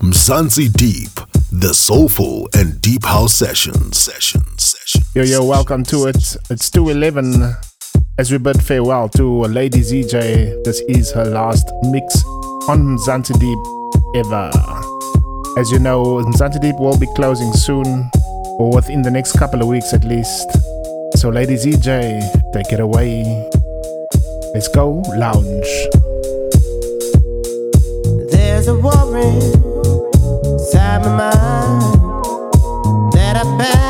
Mzansi Deep, the soulful and deep house session. Session, session. Yo, yo, welcome to it. It's 211. As we bid farewell to Lady ZJ, this is her last mix on Mzansi Deep ever. As you know, Mzansi Deep will be closing soon, or within the next couple of weeks at least. So, Lady ZJ, take it away. Let's go lounge. There's a warrant inside my mind that I pass.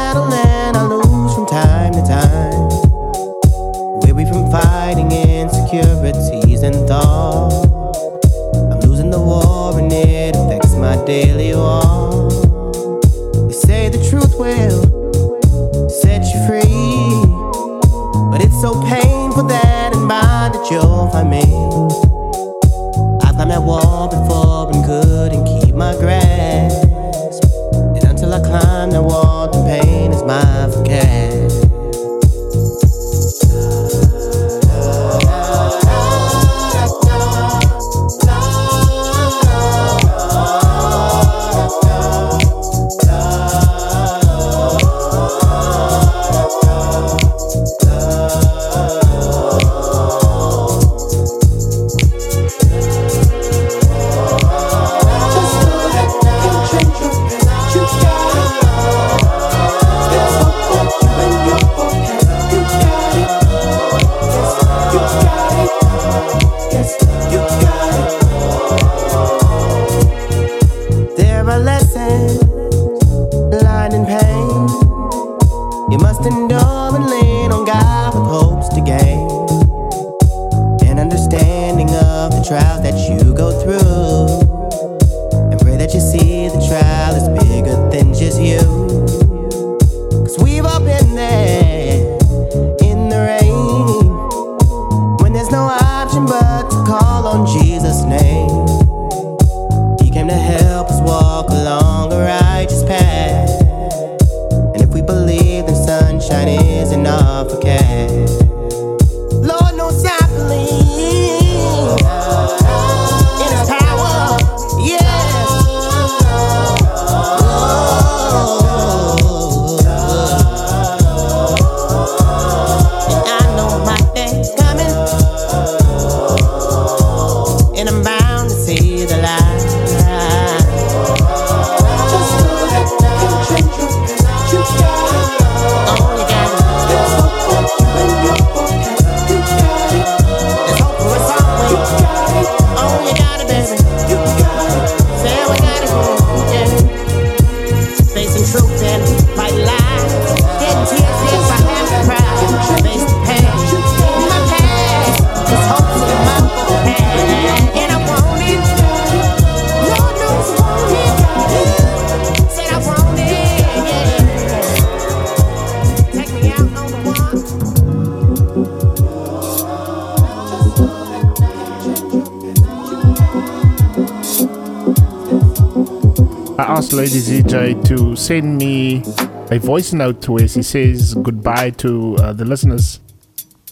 asked Lady ZJ to send me a voice note to where she says goodbye to uh, the listeners.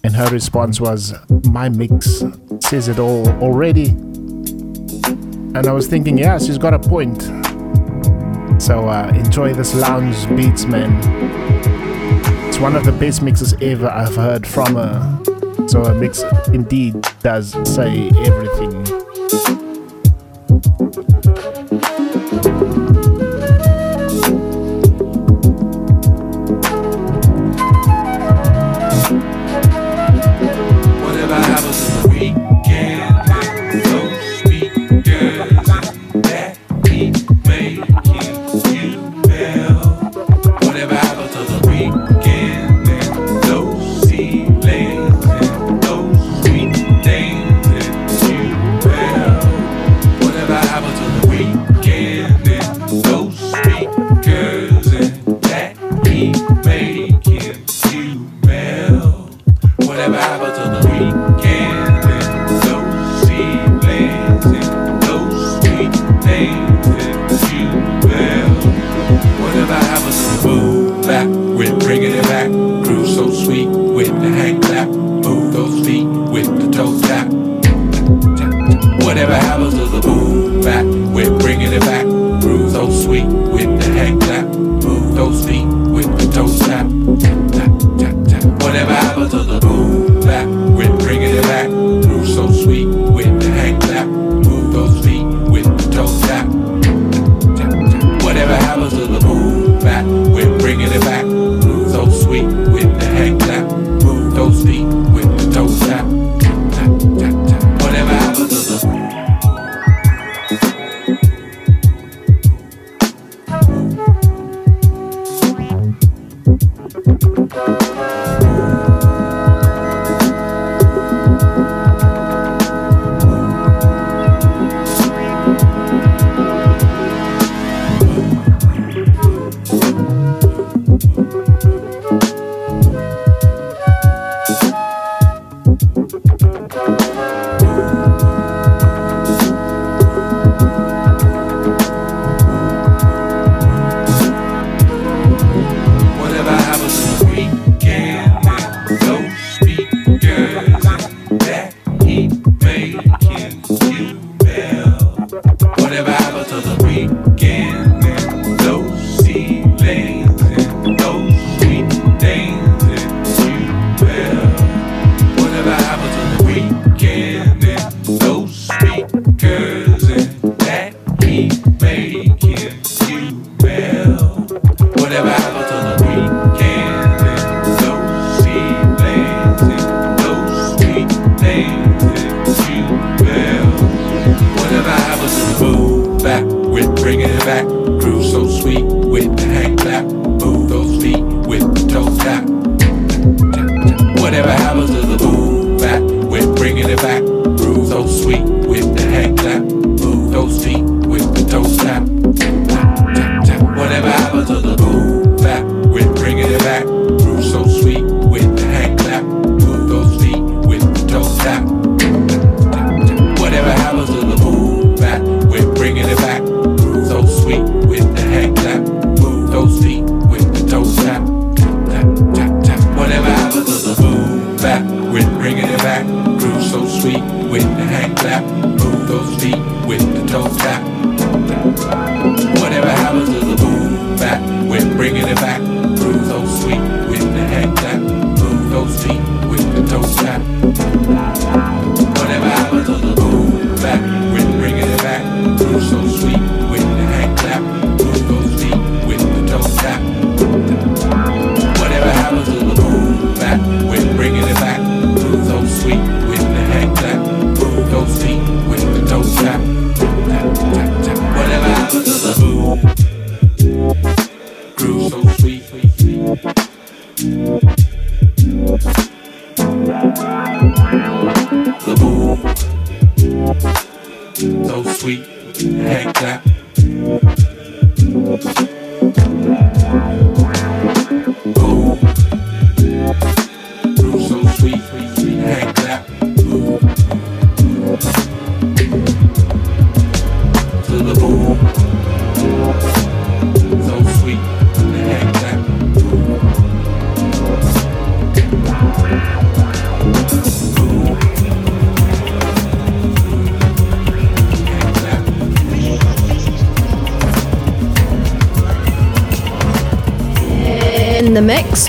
And her response was, My mix says it all already. And I was thinking, yeah, she's got a point. So uh, enjoy this lounge beats, man. It's one of the best mixes ever I've heard from her. So a mix indeed does say everything.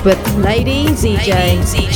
With Lady ZJ. Thank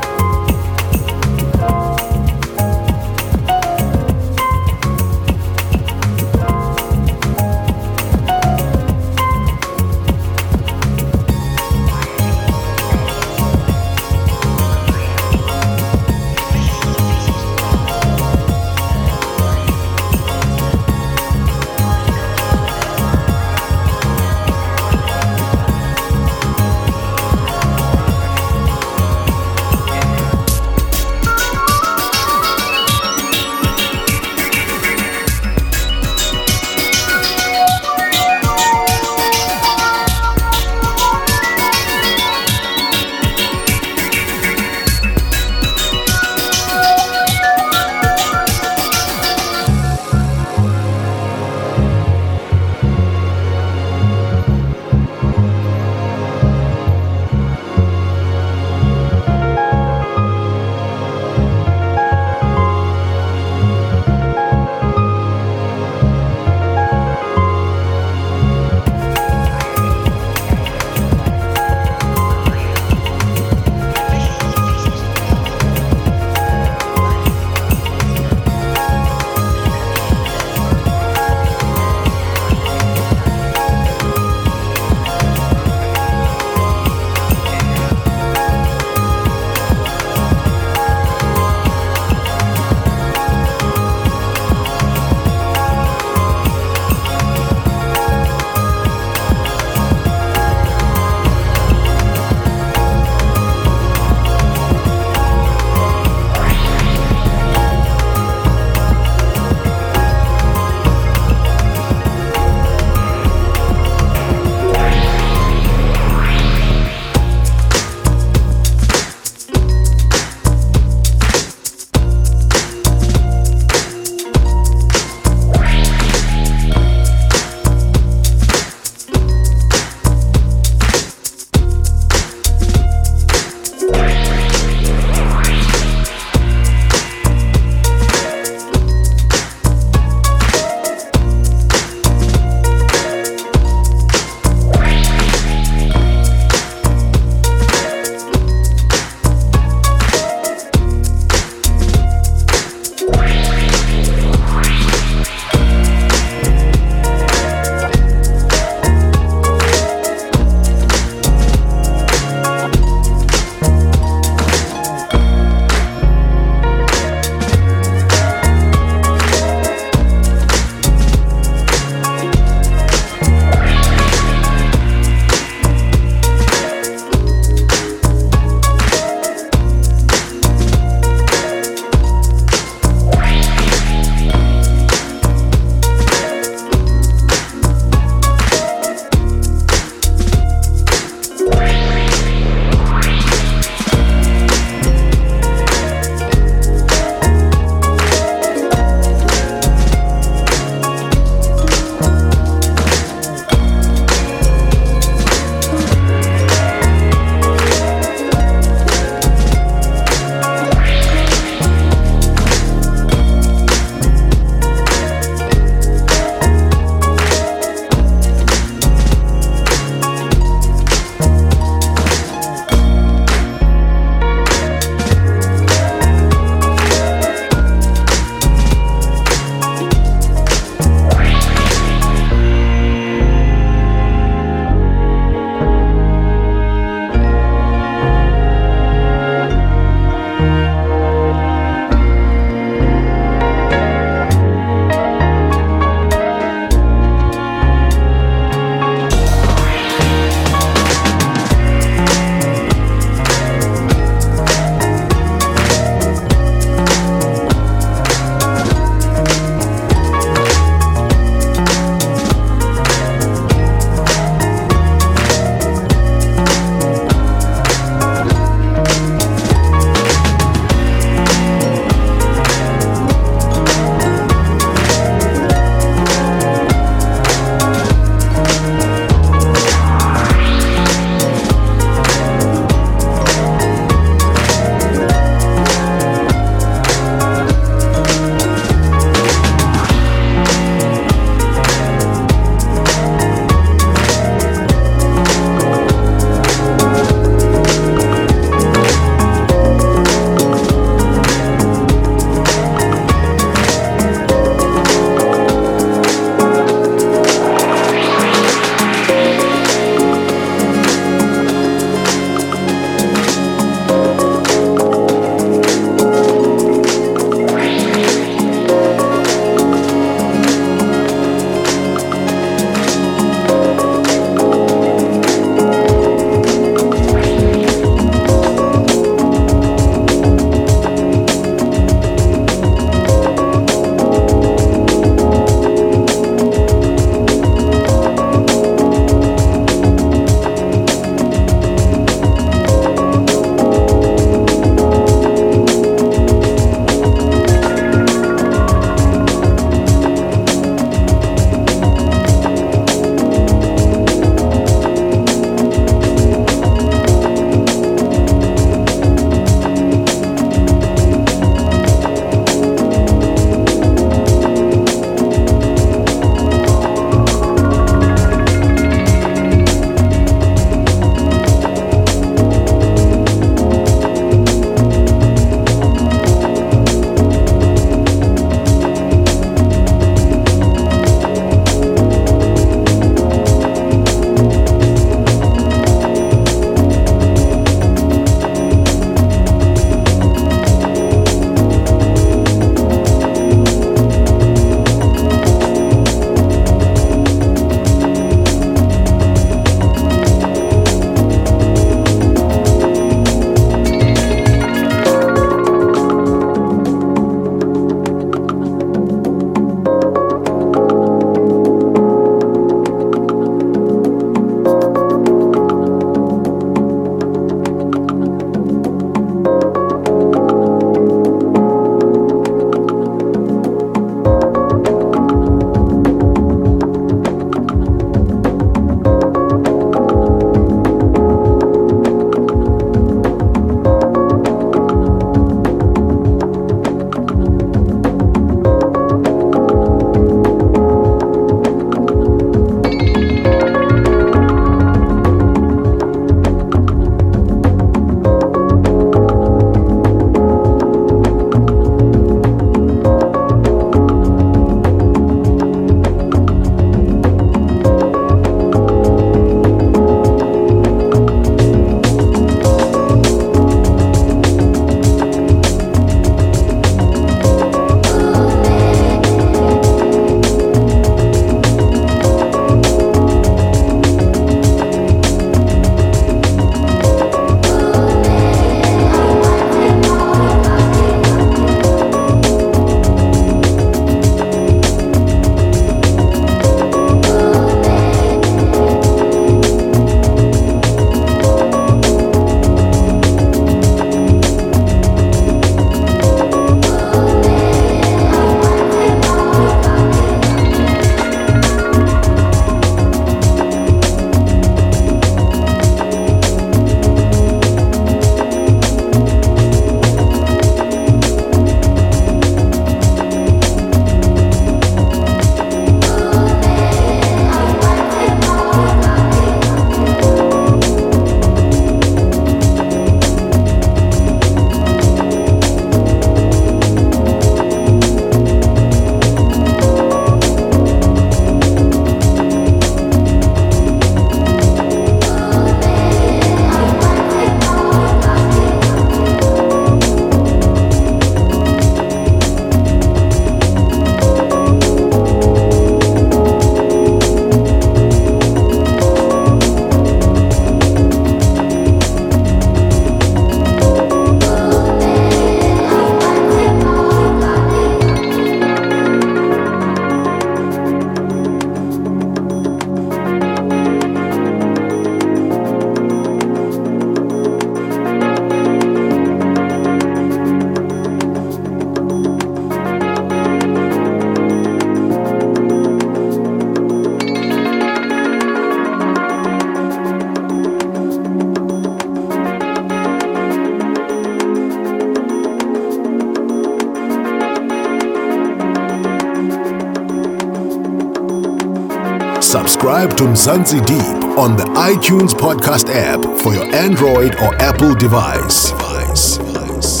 subscribe to Mzansi Deep on the iTunes podcast app for your Android or Apple device. device. device.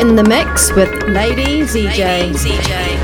In the mix with Lady ZJ.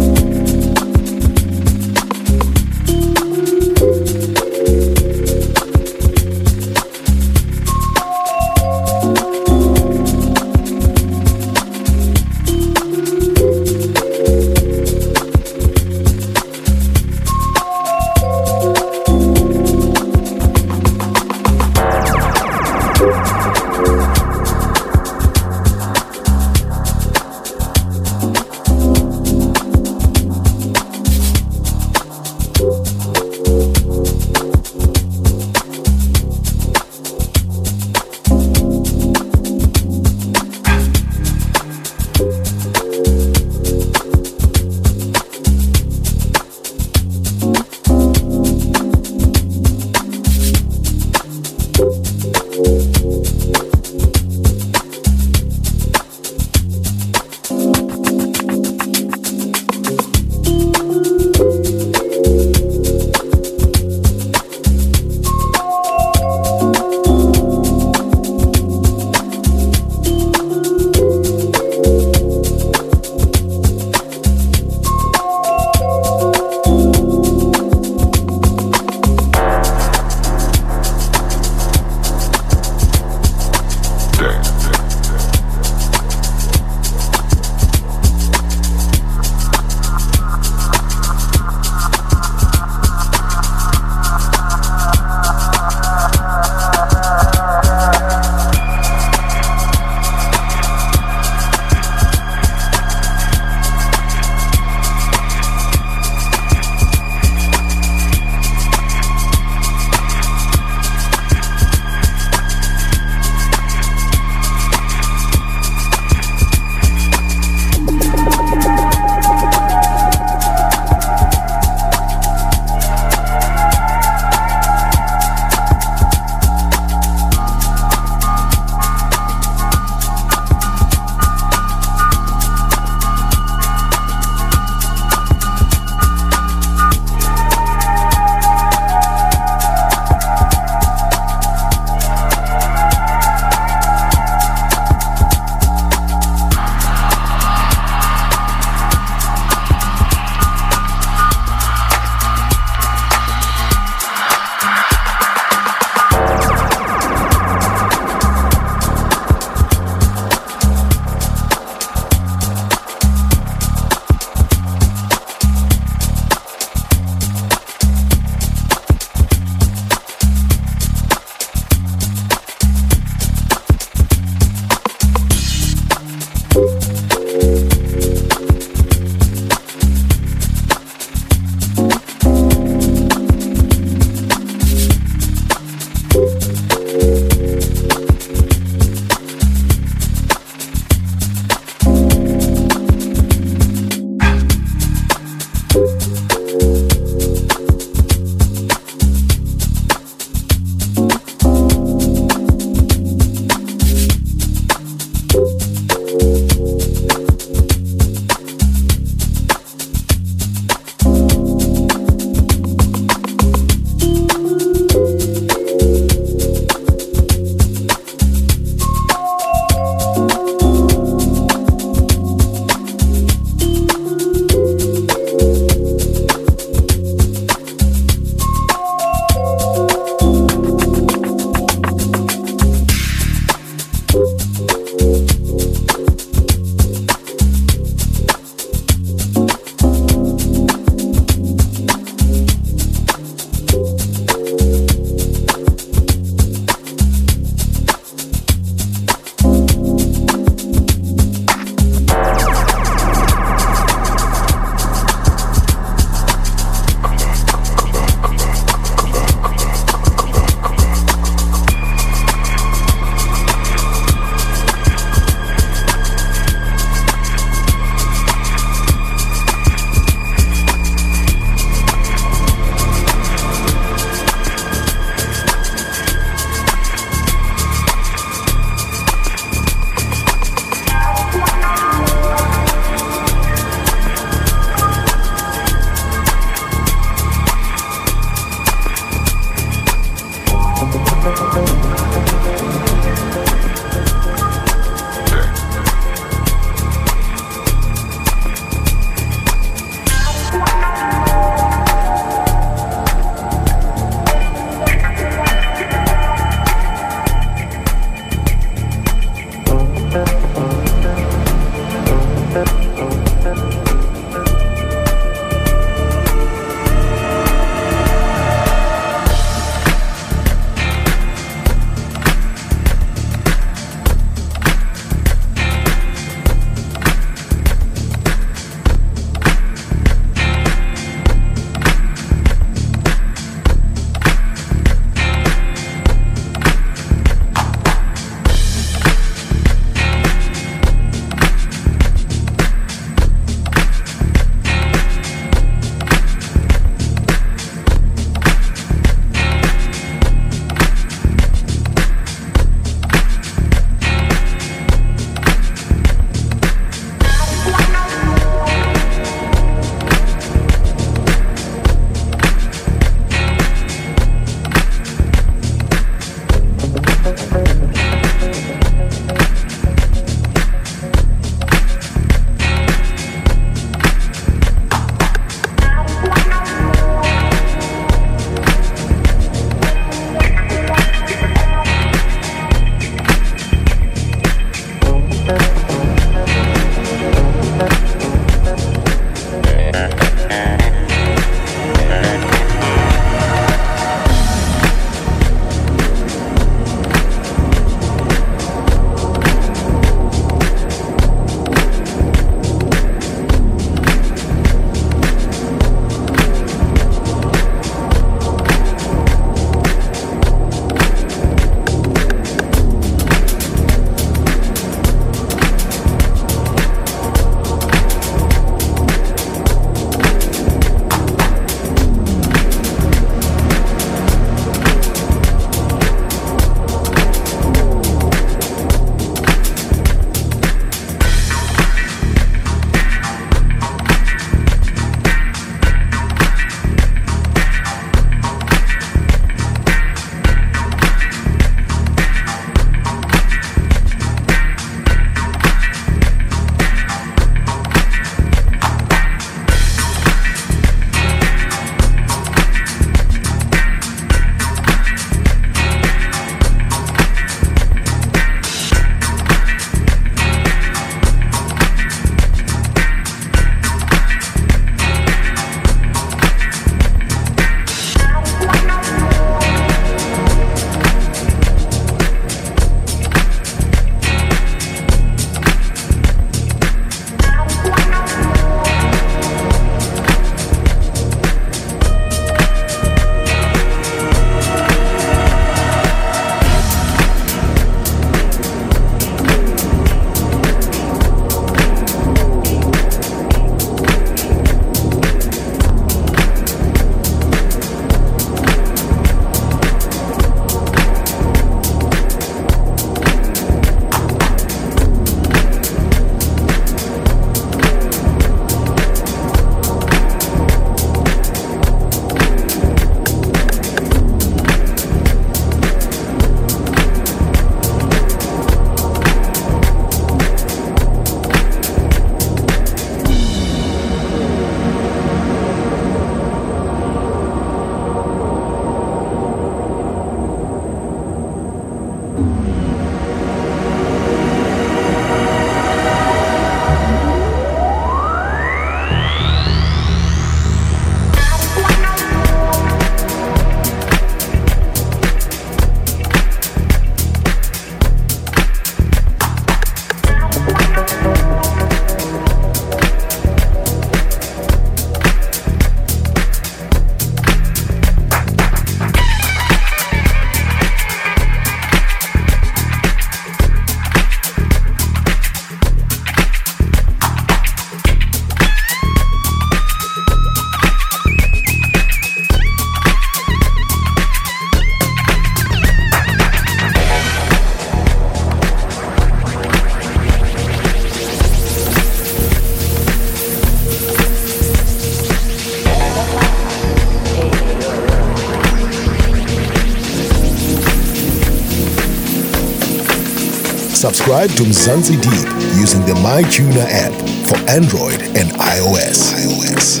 Subscribe to Mzansi Deep using the MyTuner app for Android and iOS. iOS.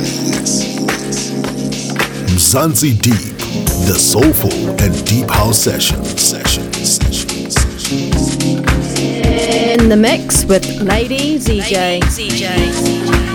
Mzansi Deep, the soulful and deep house session. Sessions. Sessions. Sessions. In the mix with Lady ZJ. mix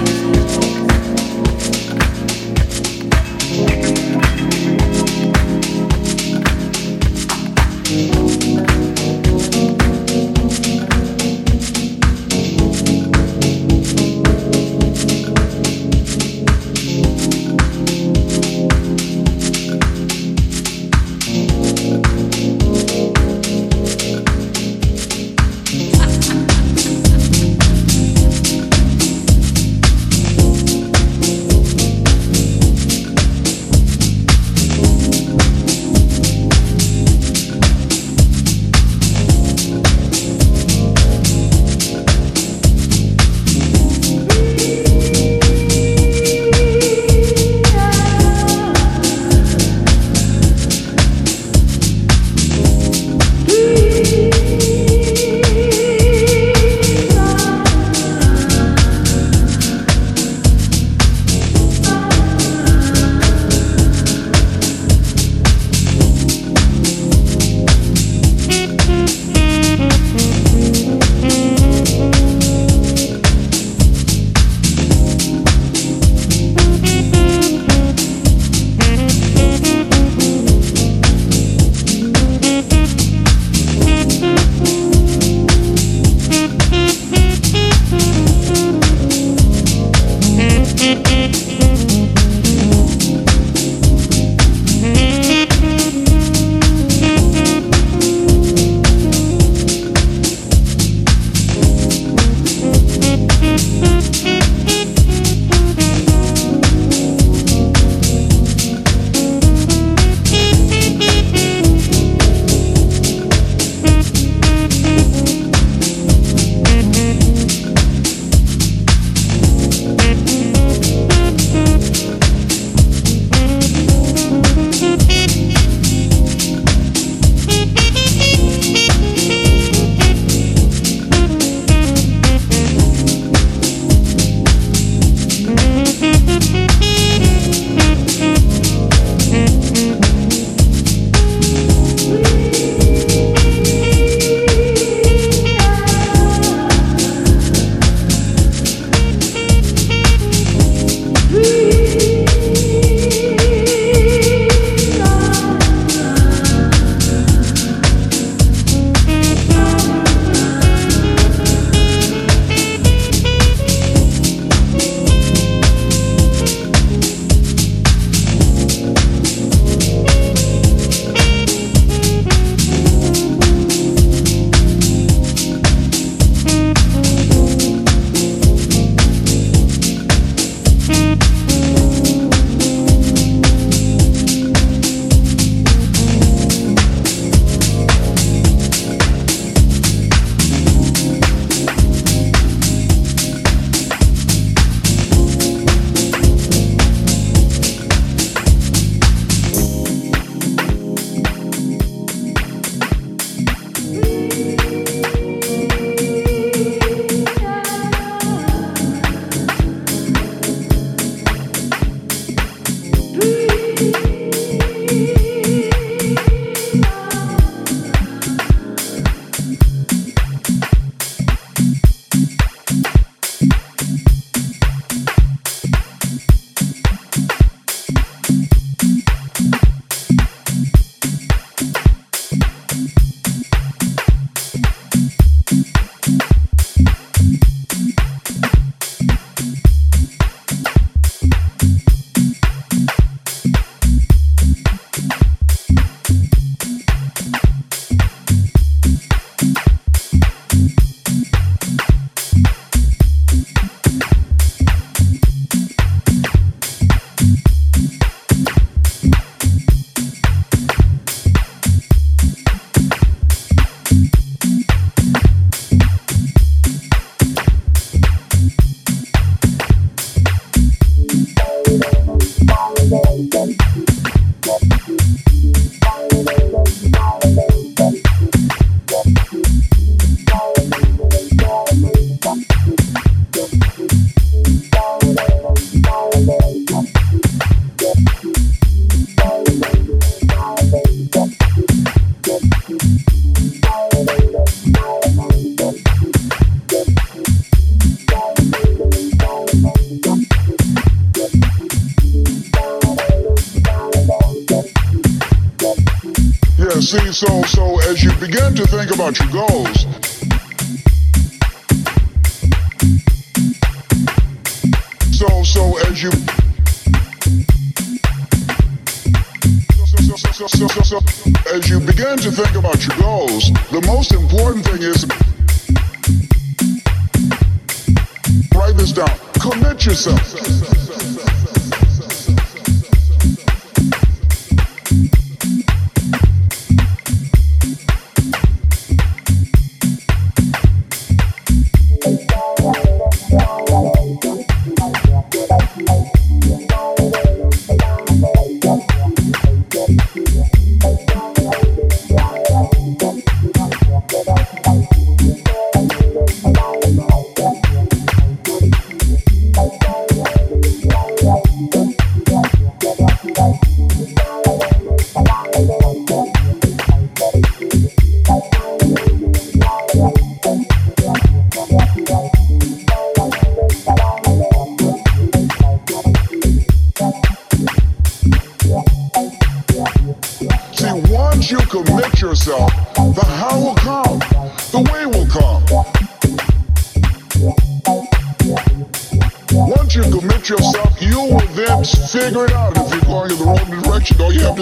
so, so as you begin to think about your goals, so, so as you so, so, so, so, as you begin to think about your goals, the most important thing is write this down. Commit yourself.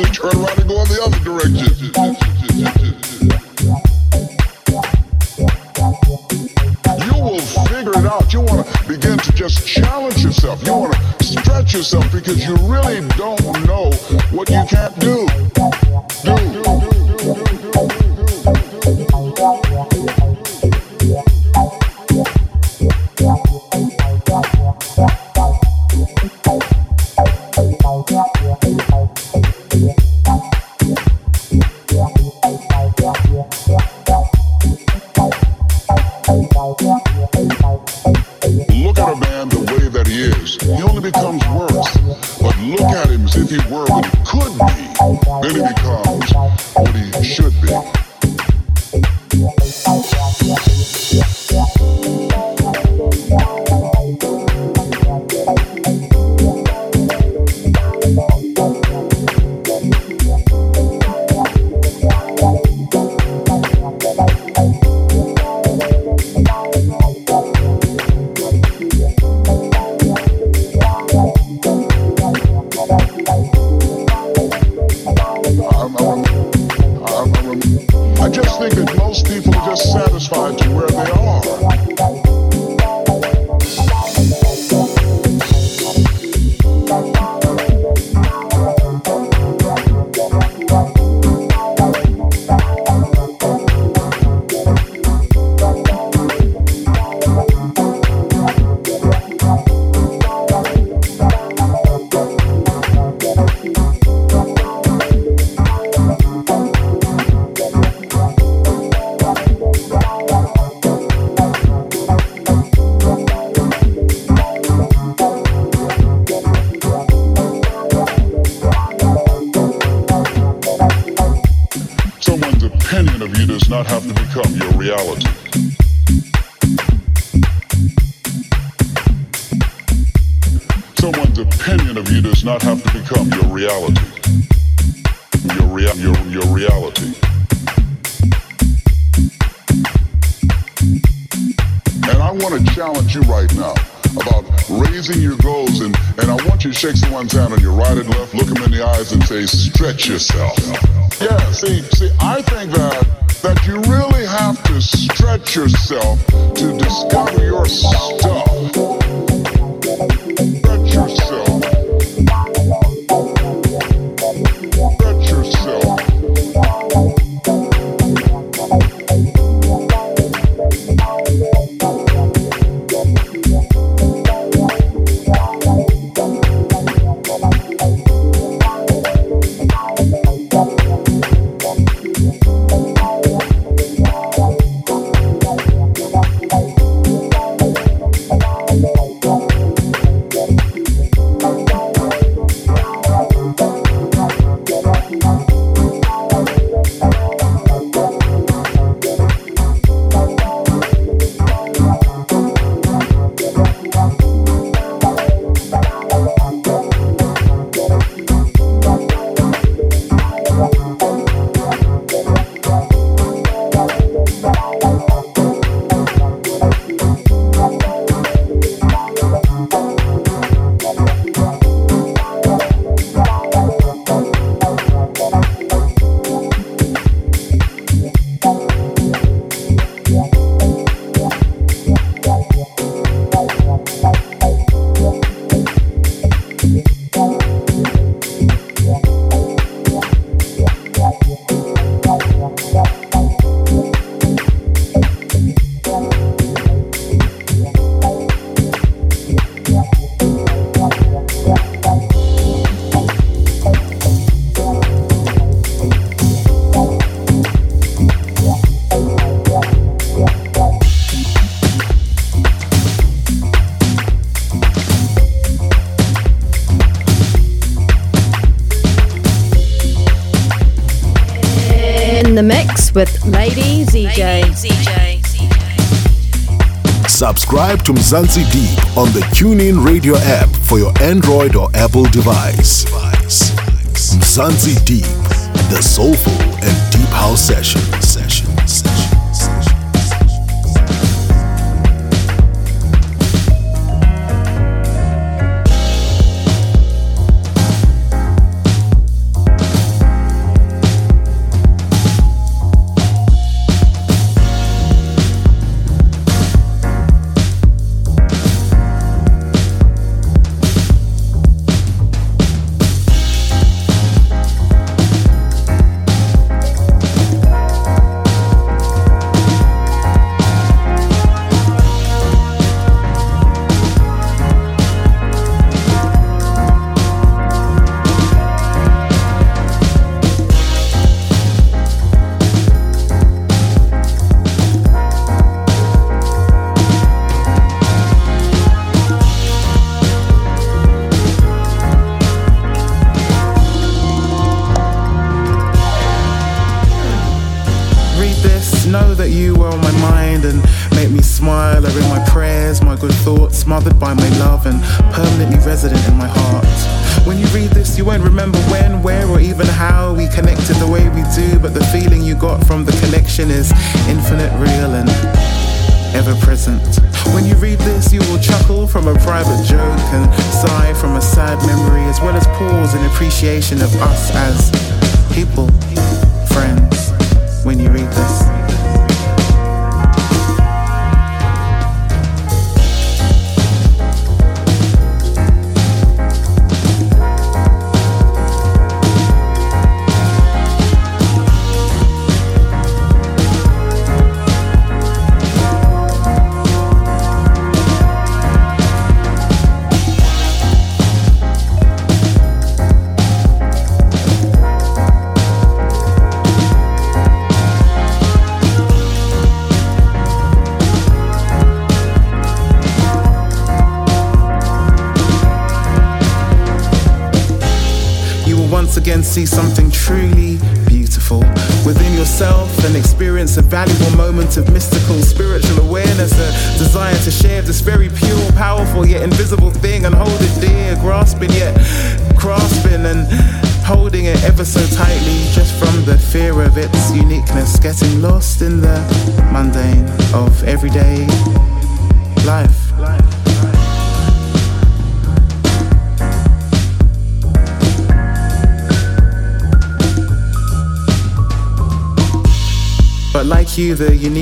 then turn around and go in the other direction. You will figure it out. You want to begin to just challenge yourself. You want to stretch yourself because you really don't scene. Subscribe to Mzansi Deep on the TuneIn Radio app for your Android or Apple device. Mzansi Deep, the soulful and deep house session. Is infinite, real, and ever present. When you read this, you will chuckle from a private joke and sigh from a sad memory, as well as pause in appreciation of us as people, friends, when you read this. Moment of mystical spiritual awareness, a desire to share this very pure, powerful yet invisible thing and hold it dear, grasping yet grasping and holding it ever so tightly just from the fear of its uniqueness, getting lost in the mundane of everyday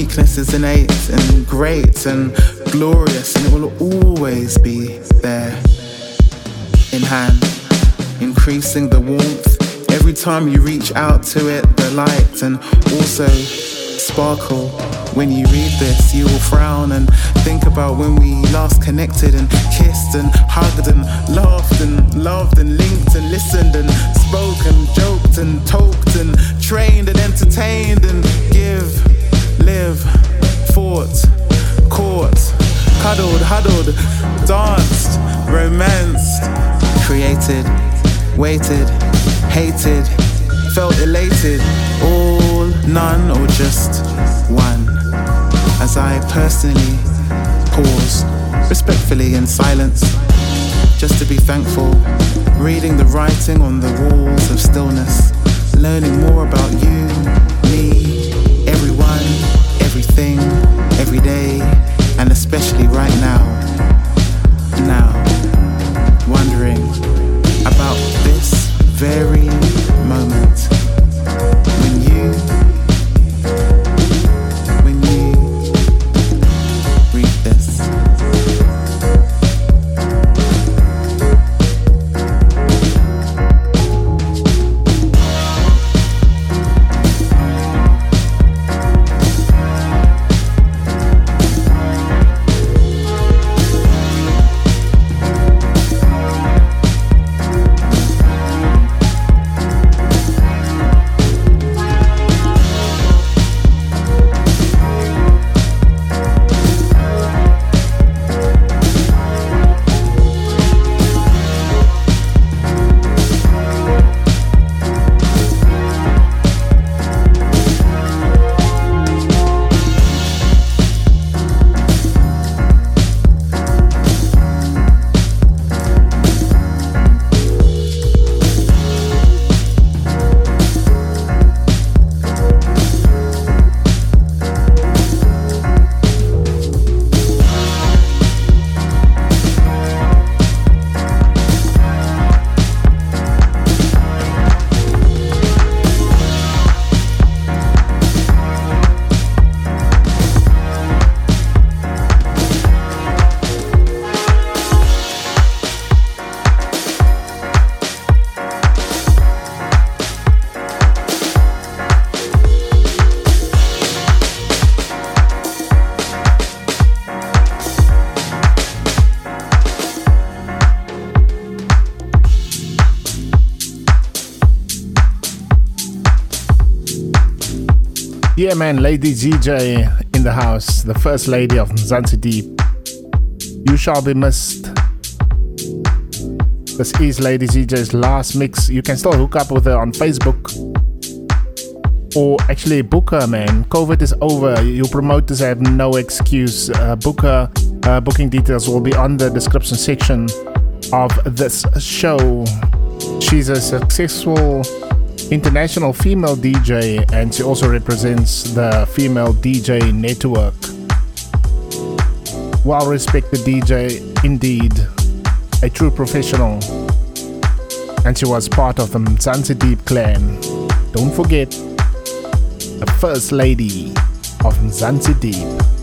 uniqueness is innate and great and glorious, and it will always be there in hand, increasing the warmth every time you reach out to it, the light, and also sparkle. When you read this, you will frown and think about when we last connected and kissed and hugged and laughed and loved and linked and listened and spoke and joked and talked and trained and entertained and give, live, fought, caught, cuddled, huddled, danced, romanced, created, waited, hated, felt elated, all, none, or just one. As I personally pause, respectfully in silence, just to be thankful, reading the writing on the walls of stillness, learning more about you, me, everyone, everything, every day, and especially right now. Now, wondering about this very moment Yeah, man, Lady ZJ in the house, the first lady of Mzansi Deep. You shall be missed. This is Lady ZJ's last mix. You can still hook up with her on Facebook or actually book her, man. COVID is over. Your promoters have no excuse. Uh, book her. Uh, booking details will be on the description section of this show. She's a successful international female DJ and she also represents the Female DJ Network. Well respected DJ, indeed, a true professional. And she was part of the Mzansi Deep clan. Don't forget, the First Lady of Mzansi Deep.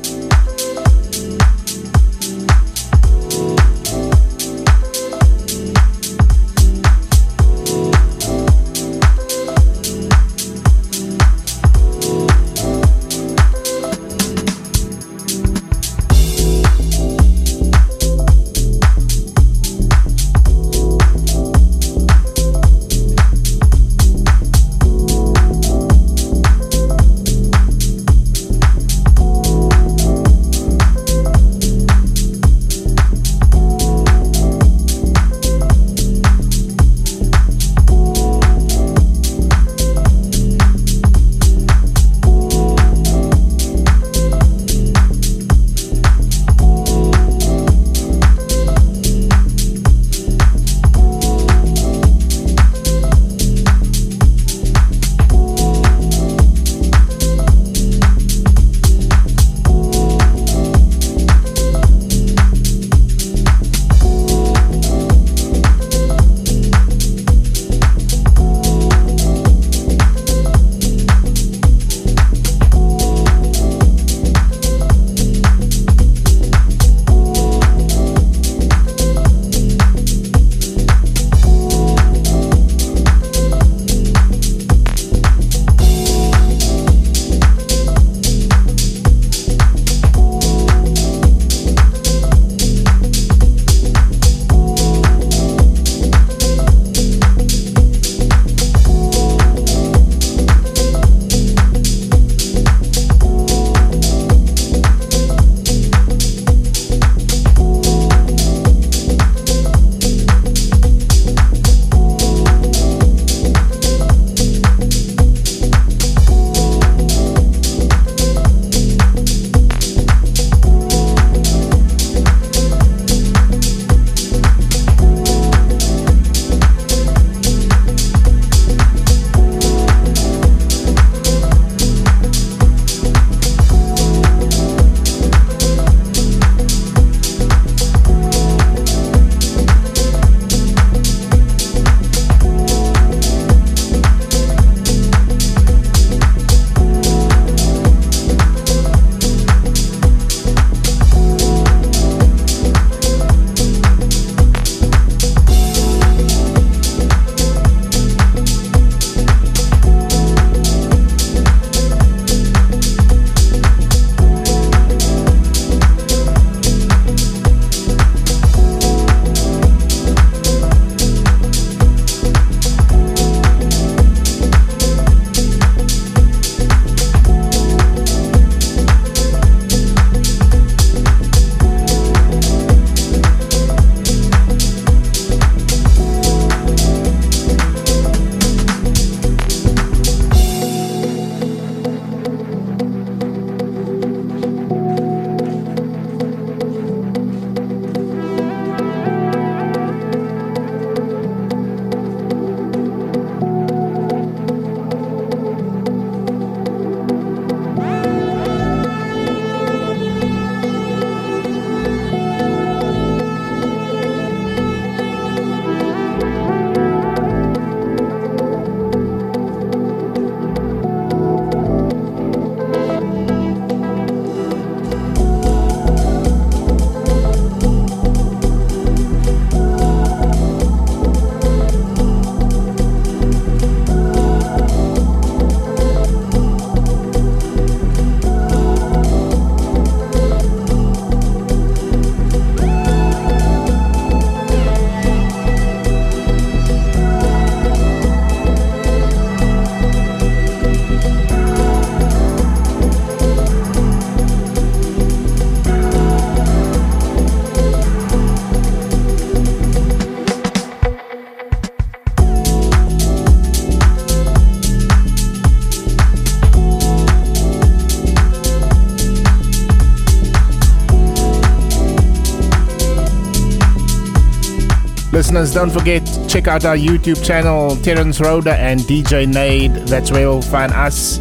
Listeners, don't forget, check out our YouTube channel, Terence Rhoda and DJ Nade. That's where you'll find us.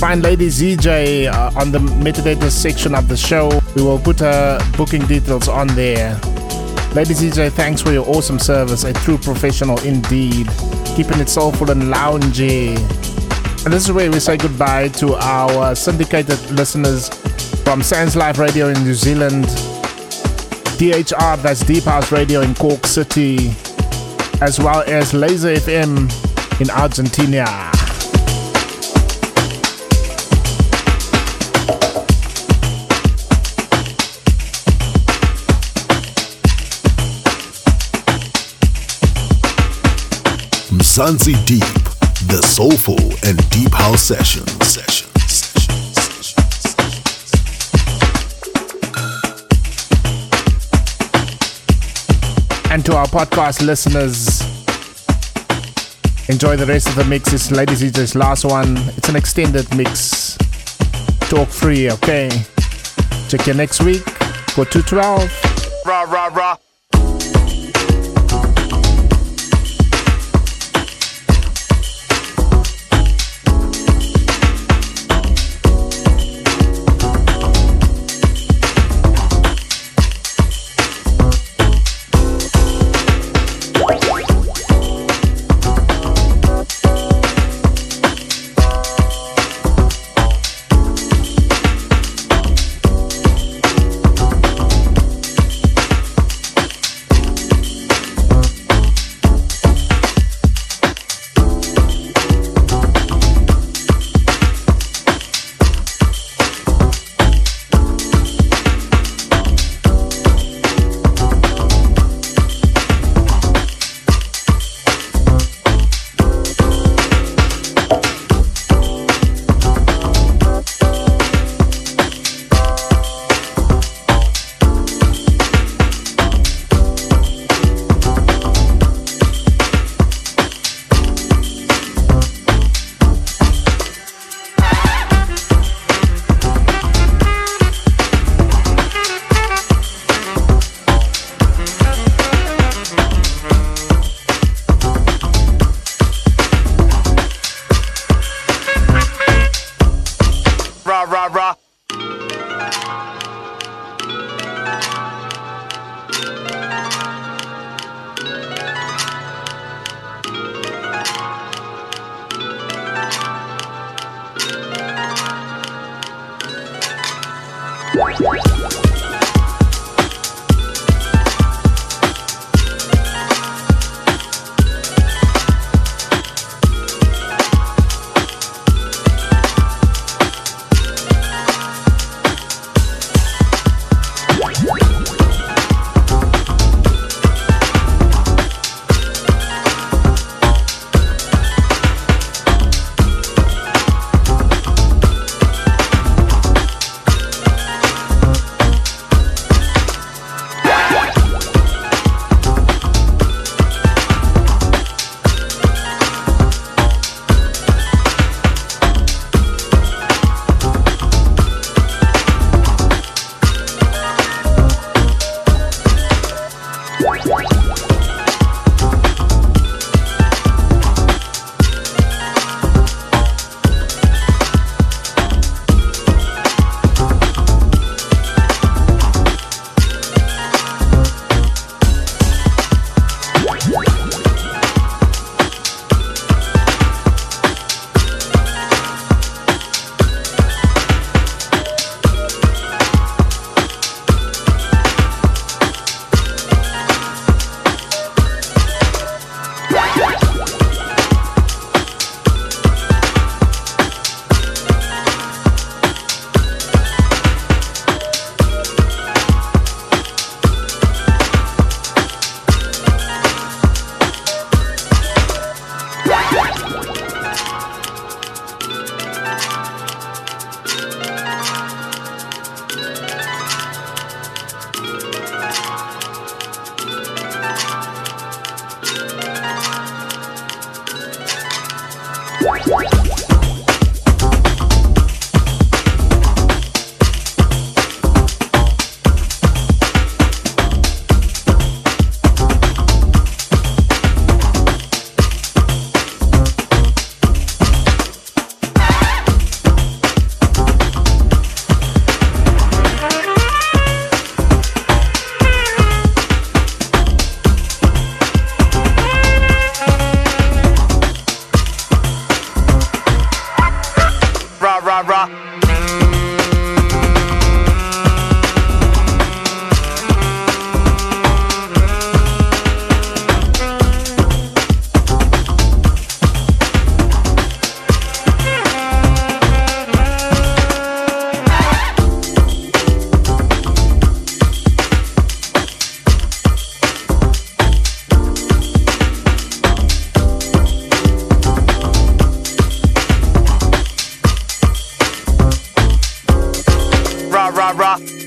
Find Lady ZJ uh, on the metadata section of the show. We will put her booking details on there. Lady ZJ, thanks for your awesome service. A true professional indeed. Keeping it soulful and loungy. And this is where we say goodbye to our syndicated listeners from Sands Life Radio in New Zealand, DHR, that's Deep House Radio in Cork City, as well as Laser FM in Argentina. Mzansi Deep, the soulful and deep house sessions. sessions. And to our podcast listeners, enjoy the rest of the mix. It's Lady ZJ's last one. It's an extended mix. Talk free, okay? Check you next week for 212. Rah, rah, rah. Rah, rah rah.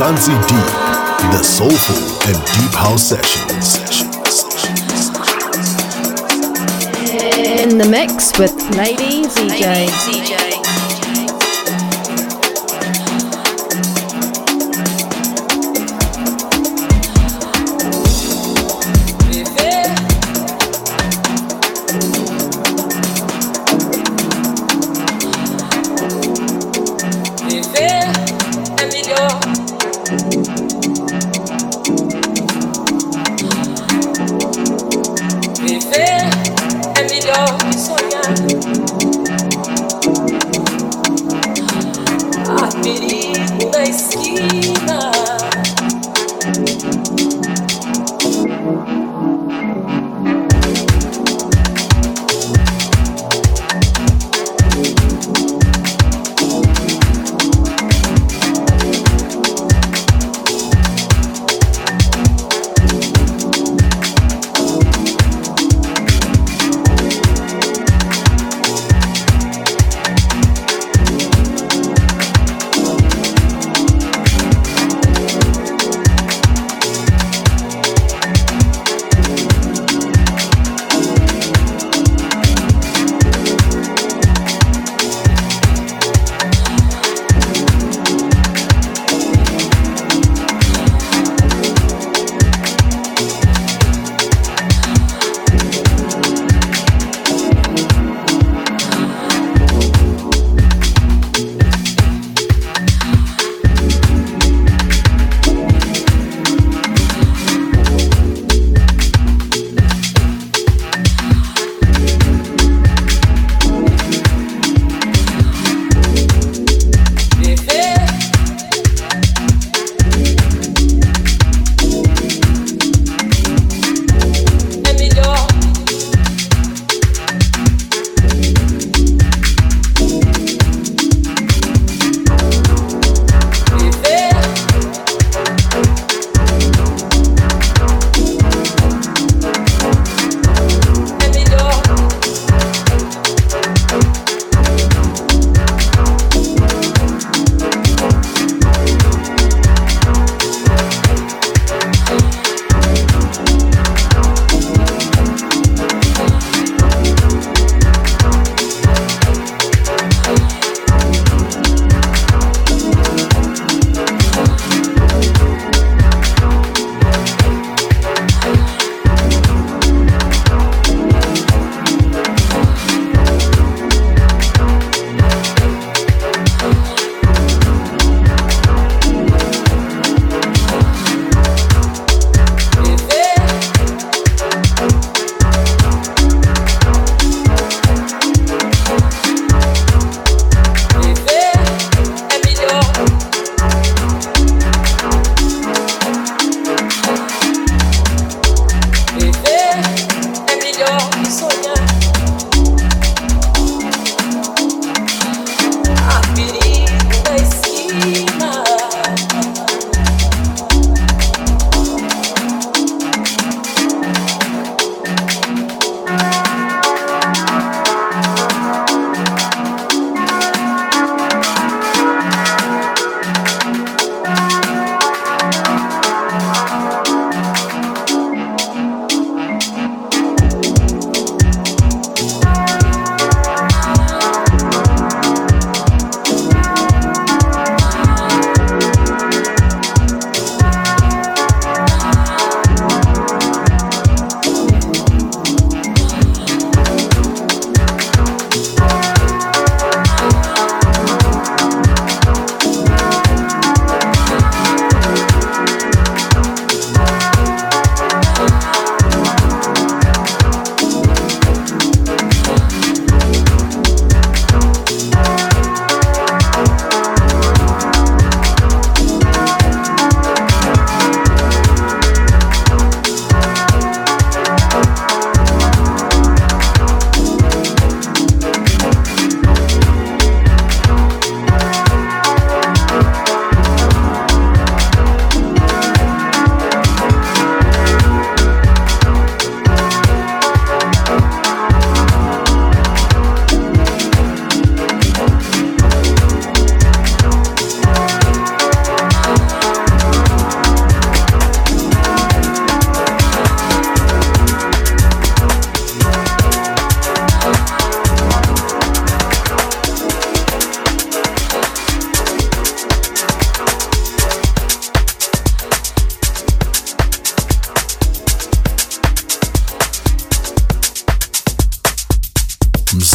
Mzansi Deep, the soulful and deep house sessions. In the mix with Lady ZJ.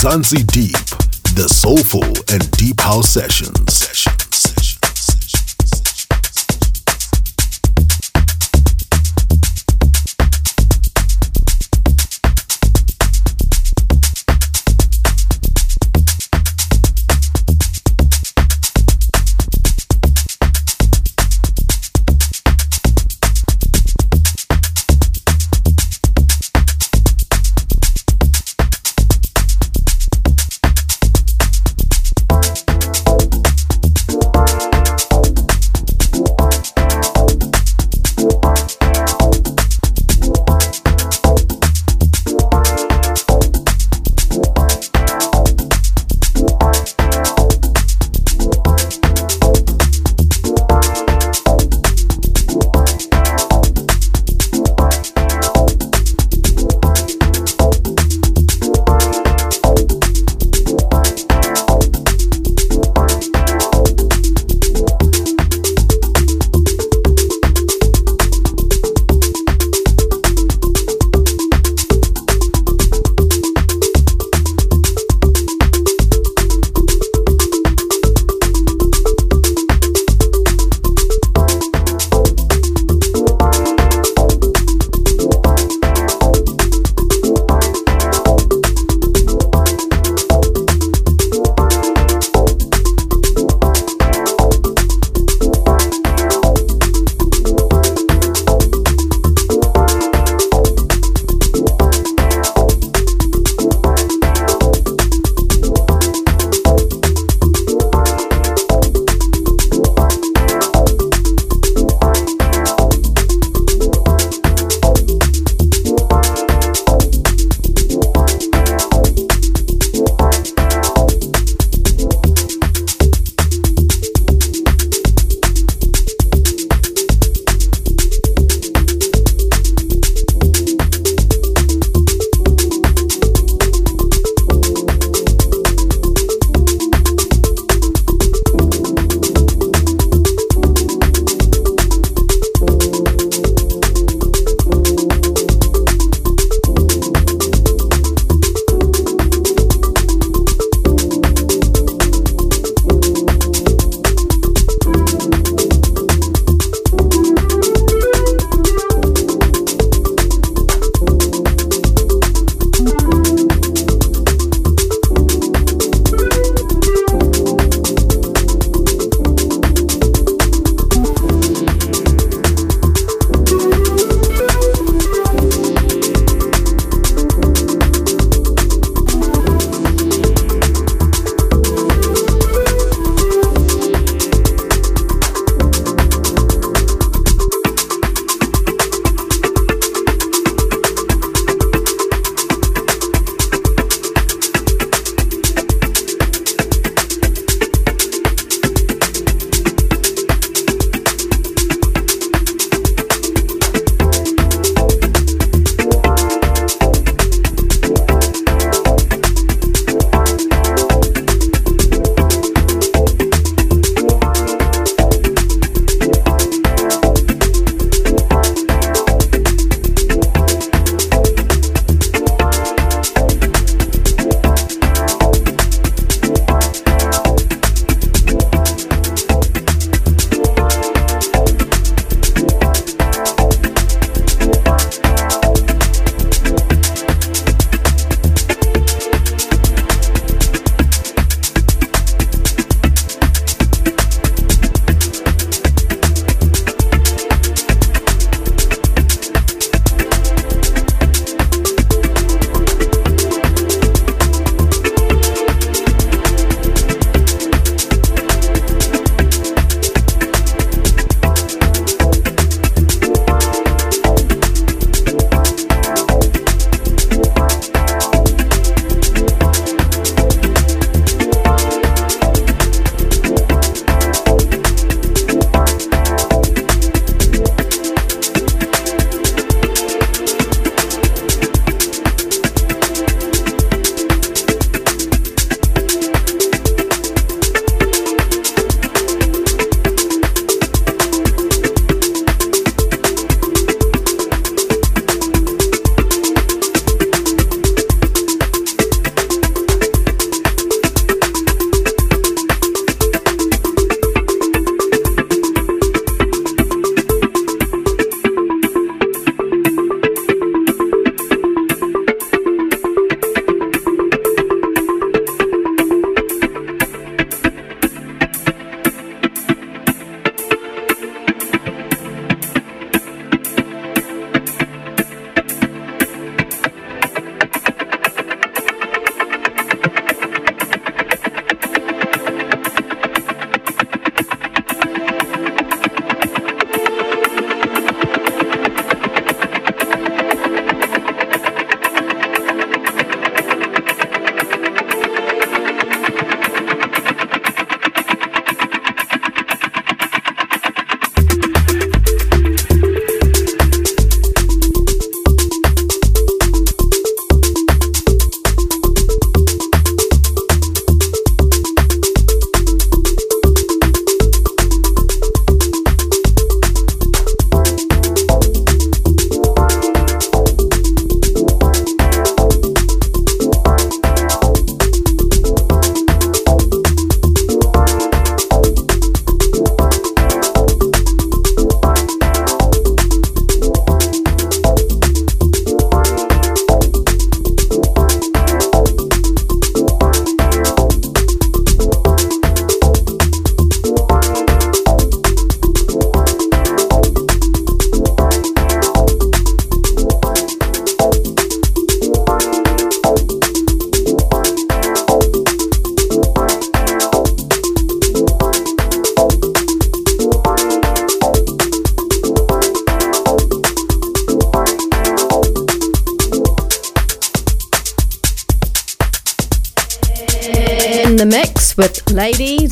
Mzansi Deep, the soulful and deep house sessions.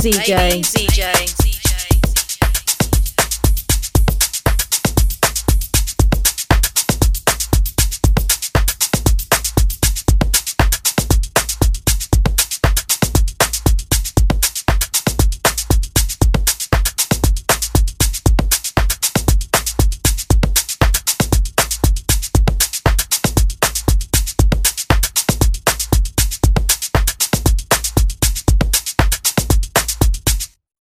ZJ.